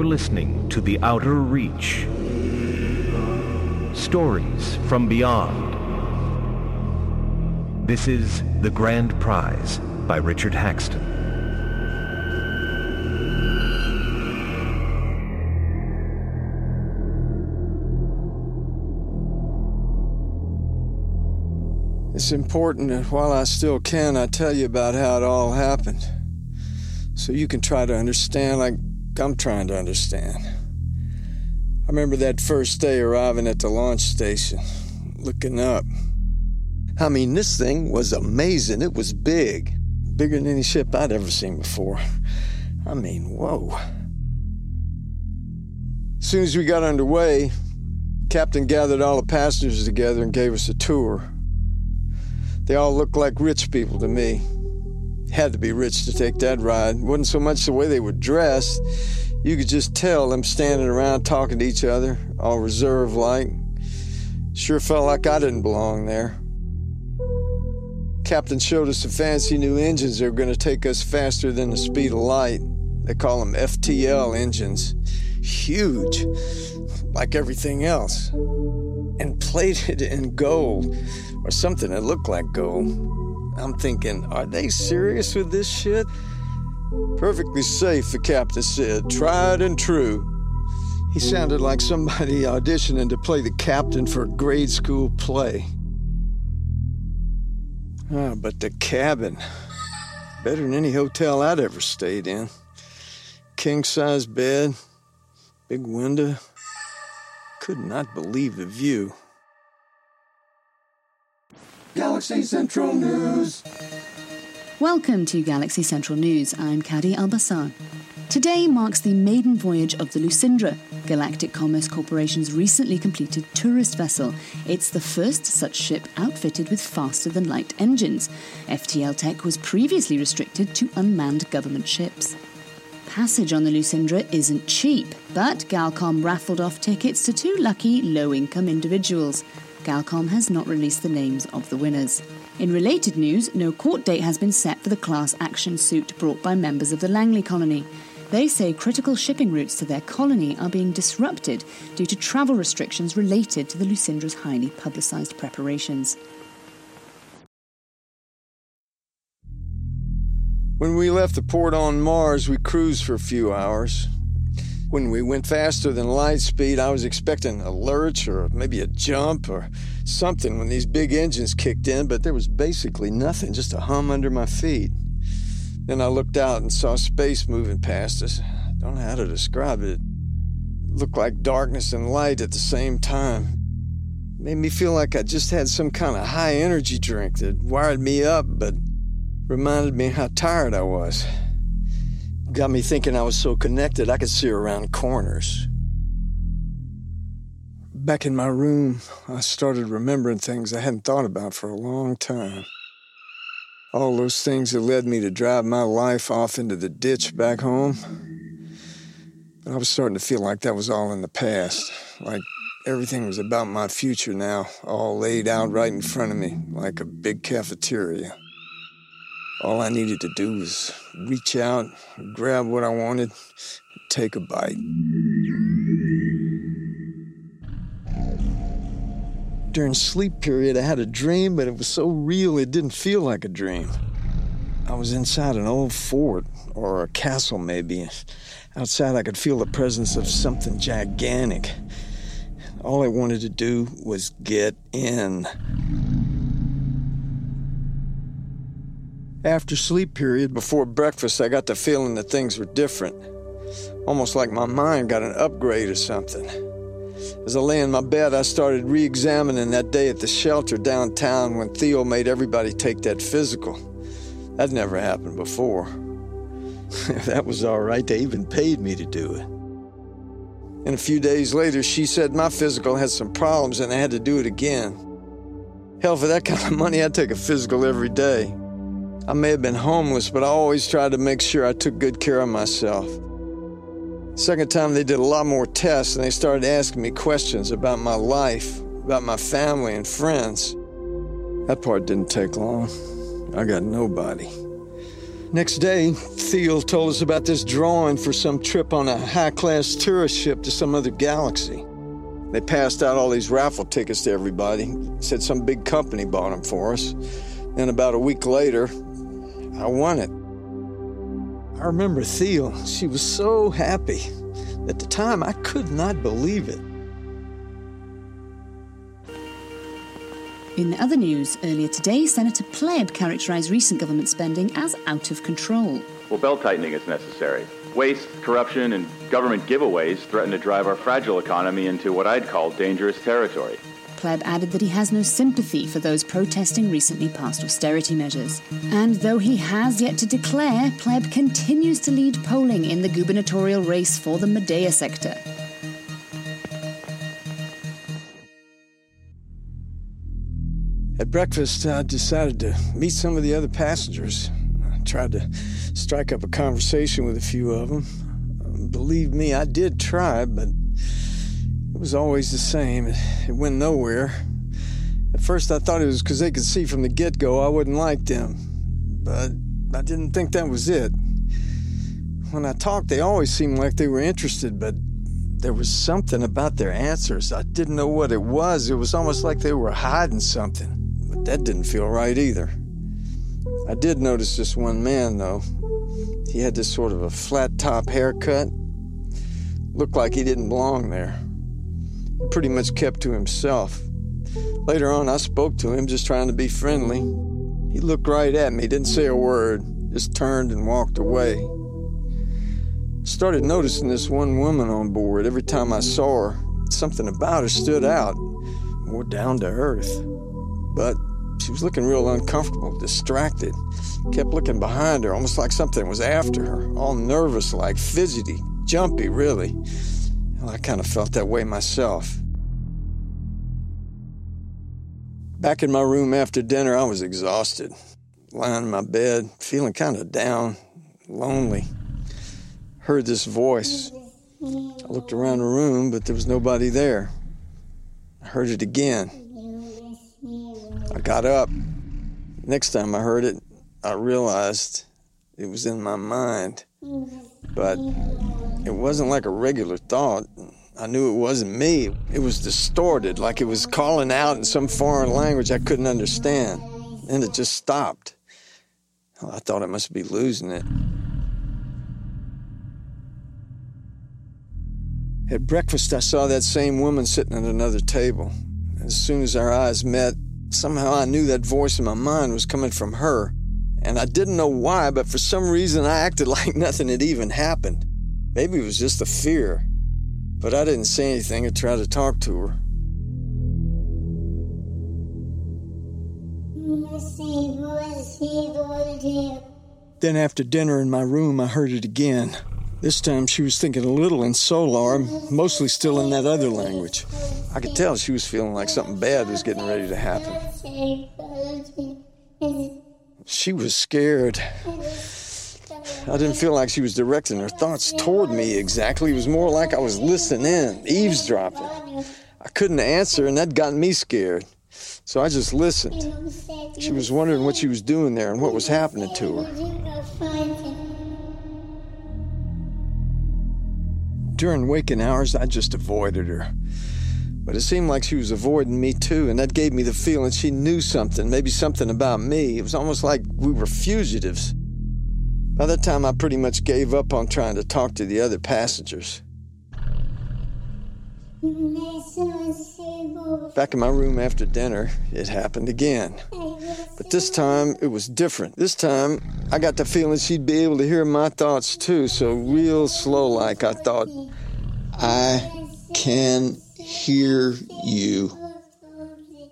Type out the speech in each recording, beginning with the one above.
You're listening to The Outer Reach. Stories from beyond. This is The Grand Prize by Richard Haxton. It's important that while I still can, I tell you about how it all happened. So you can try to understand like I'm trying to understand. I remember that first day arriving at the launch station, looking up. I mean, this thing was amazing. It was big, bigger than any ship I'd ever seen before. I mean, whoa. As soon as we got underway, Captain gathered all the passengers together and gave us a tour. They all looked like rich people to me. Had to be rich to take that ride. It wasn't so much the way they were dressed. You could just tell them standing around talking to each other, all reserved like. Sure felt like I didn't belong there. Captain showed us some fancy new engines that were going to take us faster than the speed of light. They call them FTL engines. Huge, like everything else. And plated in gold or something that looked like gold. I'm thinking, are they serious with this shit? Perfectly safe, the captain said. Tried and true. He sounded like somebody auditioning to play the captain for a grade school play. Ah, but the cabin. Better than any hotel I'd ever stayed in. King size bed, big window. Could not believe the view. Galaxy Central News. Welcome to Galaxy Central News. I'm Kadi Albassan. Today marks the maiden voyage of the Lucindra, Galactic Commerce Corporation's recently completed tourist vessel. It's the first such ship outfitted with faster than light engines. FTL tech was previously restricted to unmanned government ships. Passage on the Lucindra isn't cheap, but Galcom raffled off tickets to two lucky low income individuals. Galcom has not released the names of the winners. In related news, no court date has been set for the class action suit brought by members of the Langley colony. They say critical shipping routes to their colony are being disrupted due to travel restrictions related to the Lucindra's highly publicised preparations. When we left the port on Mars, we cruised for a few hours. When we went faster than light speed, I was expecting a lurch or maybe a jump or something when these big engines kicked in, but there was basically nothing, just a hum under my feet. Then I looked out and saw space moving past us. I don't know how to describe it. It looked like darkness and light at the same time. It made me feel like I just had some kind of high energy drink that wired me up, but reminded me how tired I was. Got me thinking I was so connected I could see around corners. Back in my room, I started remembering things I hadn't thought about for a long time. All those things that led me to drive my life off into the ditch back home. But I was starting to feel like that was all in the past. Like everything was about my future now, all laid out right in front of me, like a big cafeteria. All I needed to do was reach out, grab what I wanted, take a bite. During sleep period, I had a dream, but it was so real it didn't feel like a dream. I was inside an old fort, or a castle maybe. Outside, I could feel the presence of something gigantic. All I wanted to do was get in. After sleep period, before breakfast, I got the feeling that things were different. Almost like my mind got an upgrade or something. As I lay in my bed, I started re examining that day at the shelter downtown when Theo made everybody take that physical. That never happened before. that was all right, they even paid me to do it. And a few days later, she said my physical had some problems and I had to do it again. Hell, for that kind of money, I'd take a physical every day. I may have been homeless, but I always tried to make sure I took good care of myself. Second time, they did a lot more tests and they started asking me questions about my life, about my family and friends. That part didn't take long. I got nobody. Next day, Thiel told us about this drawing for some trip on a high class tourist ship to some other galaxy. They passed out all these raffle tickets to everybody, said some big company bought them for us. Then, about a week later, I won it. I remember Thiel. She was so happy. At the time, I could not believe it. In other news, earlier today, Senator Plebb characterised recent government spending as out of control. Well, belt tightening is necessary. Waste, corruption, and government giveaways threaten to drive our fragile economy into what I'd call dangerous territory. Plebb added that he has no sympathy for those protesting recently passed austerity measures. And though he has yet to declare, pleb continues to lead polling in the gubernatorial race for the Medea sector. At breakfast, I decided to meet some of the other passengers. I tried to strike up a conversation with a few of them. Believe me, I did try, but it was always the same. It, went nowhere. At first, I thought it was because they could see from the get go I wouldn't like them, but I didn't think that was it. When I talked, they always seemed like they were interested, but there was something about their answers. I didn't know what it was. It was almost like they were hiding something. But that didn't feel right either. I did notice this one man, though. He had this sort of a flat top haircut. Looked like he didn't belong there. Pretty much kept to himself. Later on, I spoke to him, just trying to be friendly. He looked right at me, didn't say a word, just turned and walked away. Started noticing this one woman on board. Every time I saw her, something about her stood out, more down to earth but she was looking real uncomfortable, distracted. Kept looking behind her, almost like something was after her, all nervous like, fidgety, jumpy, really. Well, I kind of felt that way myself. Back in my room after dinner, I was exhausted, lying in my bed, feeling kind of down, lonely. Heard this voice. I looked around the room, but there was nobody there. I heard it again. I got up. Next time I heard it, I realized it was in my mind. But it wasn't like a regular thought. I knew it wasn't me. It was distorted, like it was calling out in some foreign language I couldn't understand. And it just stopped. I thought I must be losing it. At breakfast, I saw that same woman sitting at another table. As soon as our eyes met, Somehow I knew that voice in my mind was coming from her. And I didn't know why, but for some reason I acted like nothing had even happened. Maybe it was just a fear. But I didn't say anything or try to talk to her. Then after dinner in my room, I heard it again. This time she was thinking a little in Solar, mostly still in that other language. I could tell she was feeling like something bad was getting ready to happen. She was scared. I didn't feel like she was directing her thoughts toward me exactly. It was more like I was listening in, eavesdropping. I couldn't answer, and that got me scared. So I just listened. She was wondering what she was doing there and what was happening to her. During waking hours, I just avoided her. But it seemed like she was avoiding me too, and that gave me the feeling she knew something, maybe something about me. It was almost like we were fugitives. By that time, I pretty much gave up on trying to talk to the other passengers. Back in my room after dinner, it happened again. But this time, it was different. This time, I got the feeling she'd be able to hear my thoughts too, so real slow like I thought, I can hear you.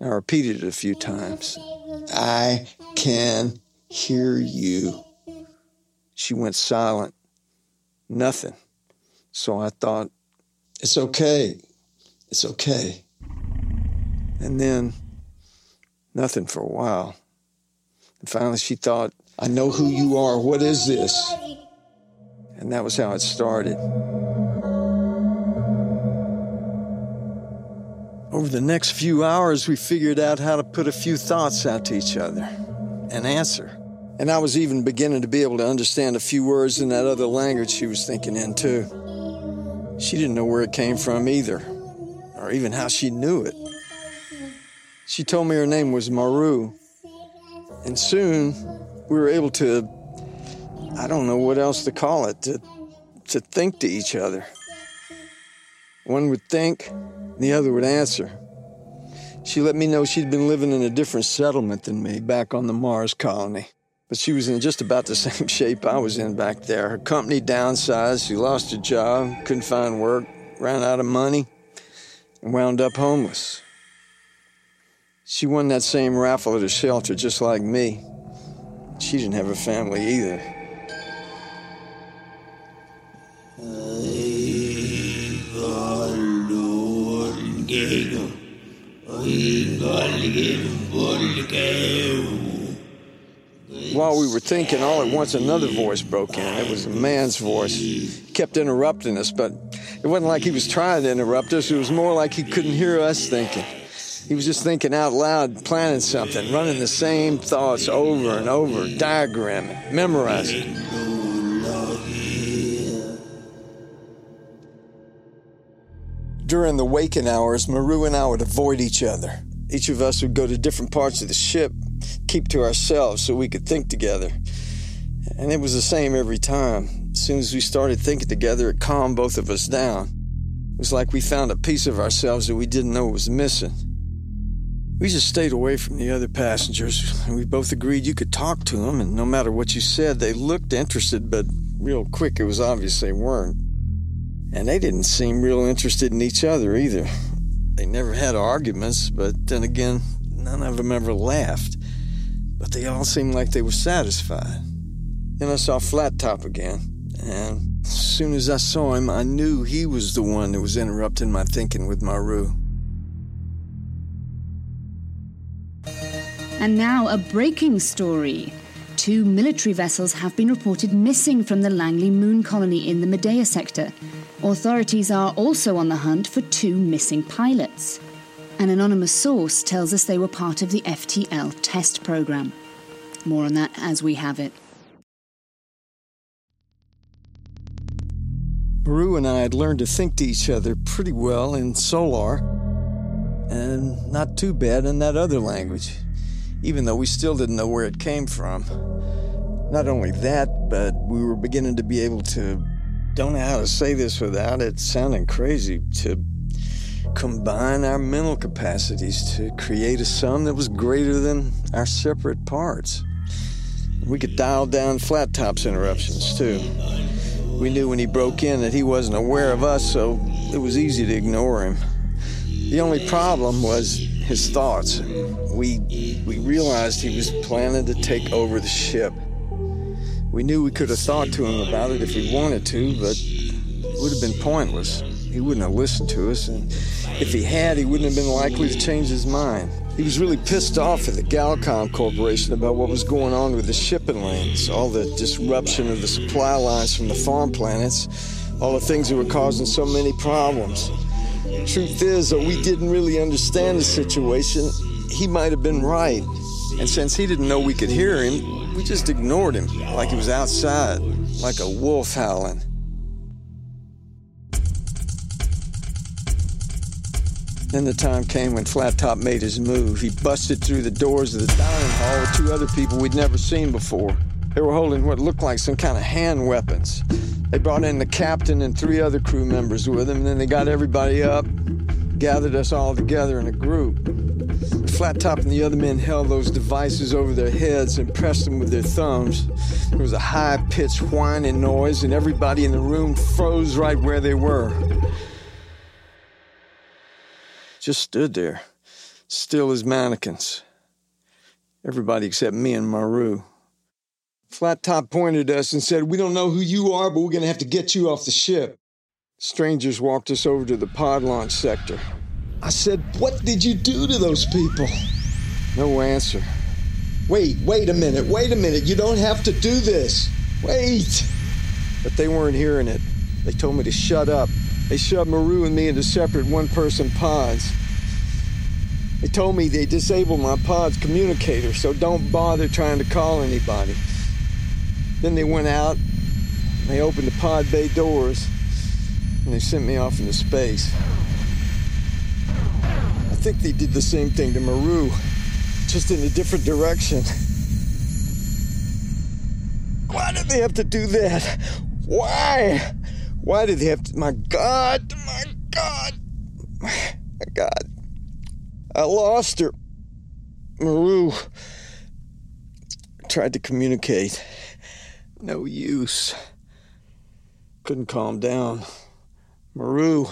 I repeated it a few times. I can hear you. She went silent. Nothing. So I thought, it's okay. It's okay. And then nothing for a while. And finally she thought, I know who you are. What is this? And that was how it started. Over the next few hours, we figured out how to put a few thoughts out to each other and answer. And I was even beginning to be able to understand a few words in that other language she was thinking in, too. She didn't know where it came from either, or even how she knew it. She told me her name was Maru. And soon we were able to, I don't know what else to call it, to, to think to each other. One would think, the other would answer. She let me know she'd been living in a different settlement than me back on the Mars colony. But she was in just about the same shape I was in back there. Her company downsized, she lost her job, couldn't find work, ran out of money, and wound up homeless. She won that same raffle at a shelter just like me. She didn't have a family either. Uh, While we were thinking, all at once another voice broke in. It was a man's voice. He kept interrupting us, but it wasn't like he was trying to interrupt us. It was more like he couldn't hear us thinking. He was just thinking out loud, planning something, running the same thoughts over and over, diagramming, memorizing. During the waking hours, Maru and I would avoid each other. Each of us would go to different parts of the ship, keep to ourselves so we could think together. And it was the same every time. As soon as we started thinking together, it calmed both of us down. It was like we found a piece of ourselves that we didn't know was missing. We just stayed away from the other passengers. And we both agreed you could talk to them, and no matter what you said, they looked interested, but real quick it was obvious they weren't. And they didn't seem real interested in each other either. They never had arguments, but then again, none of them ever laughed. But they all seemed like they were satisfied. Then I saw Flat Top again, and as soon as I saw him, I knew he was the one that was interrupting my thinking with Maru. And now a breaking story. Two military vessels have been reported missing from the Langley Moon colony in the Medea sector. Authorities are also on the hunt for two missing pilots. An anonymous source tells us they were part of the FTL test program. More on that as we have it. Maru and I had learned to think to each other pretty well in Solar, and not too bad in that other language, even though we still didn't know where it came from. Not only that, but we were beginning to be able to, don't know how to say this without it sounding crazy, to combine our mental capacities to create a sum that was greater than our separate parts. We could dial down flat tops interruptions too. We knew when he broke in that he wasn't aware of us, so it was easy to ignore him. The only problem was his thoughts. We we realized he was planning to take over the ship. We knew we could have thought to him about it if we wanted to, but it would have been pointless. He wouldn't have listened to us, and if he had, he wouldn't have been likely to change his mind. He was really pissed off at the Galcom Corporation about what was going on with the shipping lanes, all the disruption of the supply lines from the farm planets, all the things that were causing so many problems. Truth is, though we didn't really understand the situation, he might have been right. And since he didn't know we could hear him, we just ignored him like he was outside, like a wolf howling. Then the time came when Flat Top made his move. He busted through the doors of the dining hall with two other people we'd never seen before. They were holding what looked like some kind of hand weapons. They brought in the captain and three other crew members with them, and then they got everybody up, gathered us all together in a group. Flat Top and the other men held those devices over their heads and pressed them with their thumbs. There was a high pitched whining noise, and everybody in the room froze right where they were just stood there, still as mannequins. Everybody except me and Maru. Flat Top pointed at us and said, We don't know who you are, but we're going to have to get you off the ship. Strangers walked us over to the pod launch sector. I said, What did you do to those people? No answer. Wait, wait a minute, wait a minute. You don't have to do this. Wait. But they weren't hearing it. They told me to shut up. They shoved Maru and me into separate one person pods. They told me they disabled my pod's communicator, so don't bother trying to call anybody. Then they went out, they opened the pod bay doors, and they sent me off into space. I think they did the same thing to Maru, just in a different direction. Why did they have to do that? Why? Why did they have to? My God, my God, my God. I lost her. Maru tried to communicate. No use. Couldn't calm down. Maru,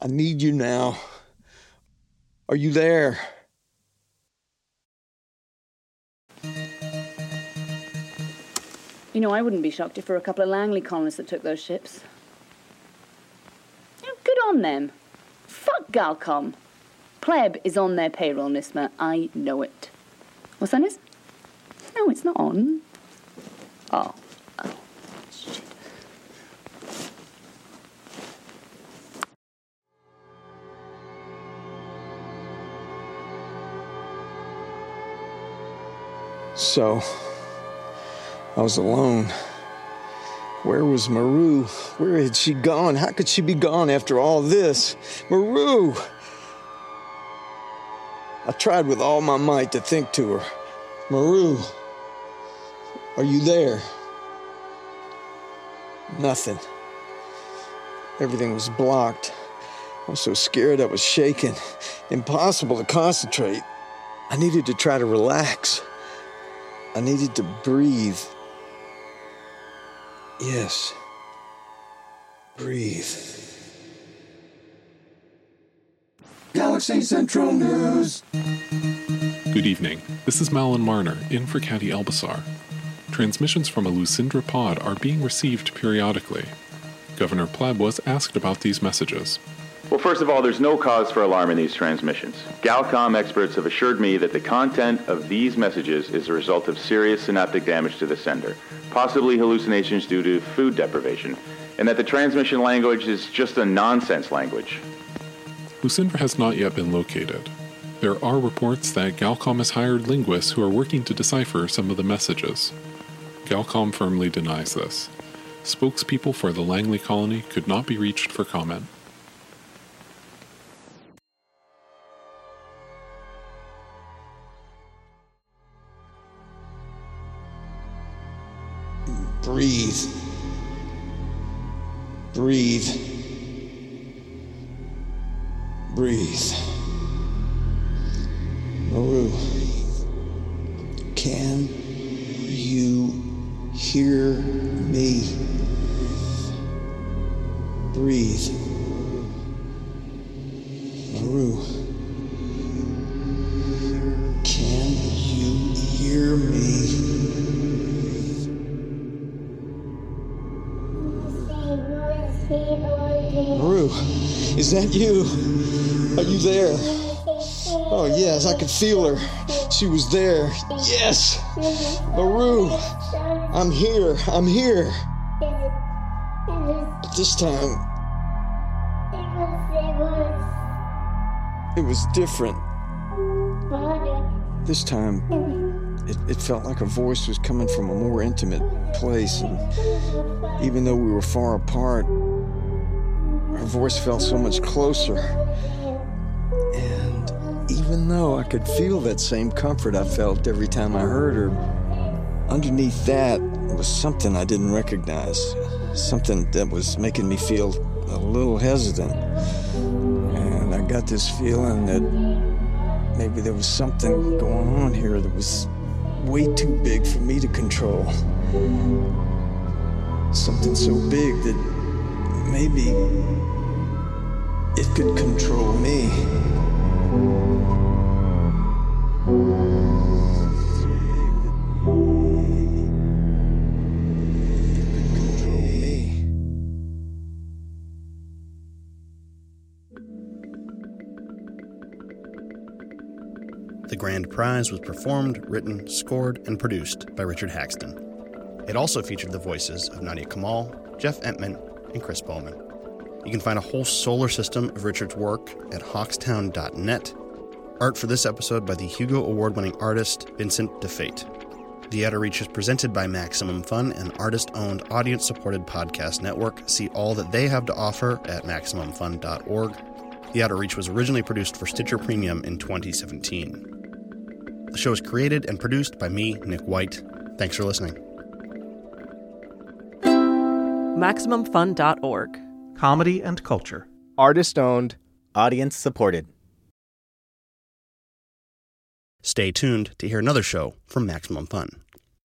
I need you now. Are you there? You know, I wouldn't be shocked if there were a couple of Langley colonists that took those ships. Yeah, good on them. Fuck Galcom. Pleb is on their payroll, Nisma. I know it. What's that, Nis? No, it's not on. Oh. So, I was alone. Where was Maru? Where had she gone? How could she be gone after all this? Maru! I tried with all my might to think to her. Maru, are you there? Nothing. Everything was blocked. I was so scared I was shaking. Impossible to concentrate. I needed to try to relax. I needed to breathe. Yes. Breathe. Galaxy Central News. Good evening. This is Malin Marner, in for Caddy Albasar. Transmissions from a Lucindra pod are being received periodically. Governor Pleb was asked about these messages. Well, first of all, there's no cause for alarm in these transmissions. Galcom experts have assured me that the content of these messages is a result of serious synaptic damage to the sender, possibly hallucinations due to food deprivation, and that the transmission language is just a nonsense language. Lucindra has not yet been located. There are reports that Galcom has hired linguists who are working to decipher some of the messages. Galcom firmly denies this. Spokespeople for the Langley colony could not be reached for comment. Breathe. Breathe. Breathe. Maru, can you hear me? Breathe. You there? Oh, yes, I could feel her. She was there. Yes! Maru, I'm here. I'm here. But this time, it was different. This time, it, it felt like a voice was coming from a more intimate place. And even though we were far apart, her voice felt so much closer. Even though I could feel that same comfort I felt every time I heard her, underneath that was something I didn't recognize. Something that was making me feel a little hesitant. And I got this feeling that maybe there was something going on here that was way too big for me to control. Something so big that maybe it could control me. Grand Prize was performed, written, scored, and produced by Richard Haxton. It also featured the voices of Nadia Kamil, Jeff Emtman, and Chris Bowman. You can find a whole solar system of Richard's work at hawkstown.net. Art for this episode by the Hugo Award winning artist Vincent DiFate. The Outer Reach is presented by Maximum Fun, an artist owned, audience supported podcast network. See all that they have to offer at MaximumFun.org. The Outer Reach was originally produced for Stitcher Premium in 2017. The show is created and produced by me, Nick White. Thanks for listening. MaximumFun.org. Comedy and culture. Artist owned. Audience supported. Stay tuned to hear another show from Maximum Fun.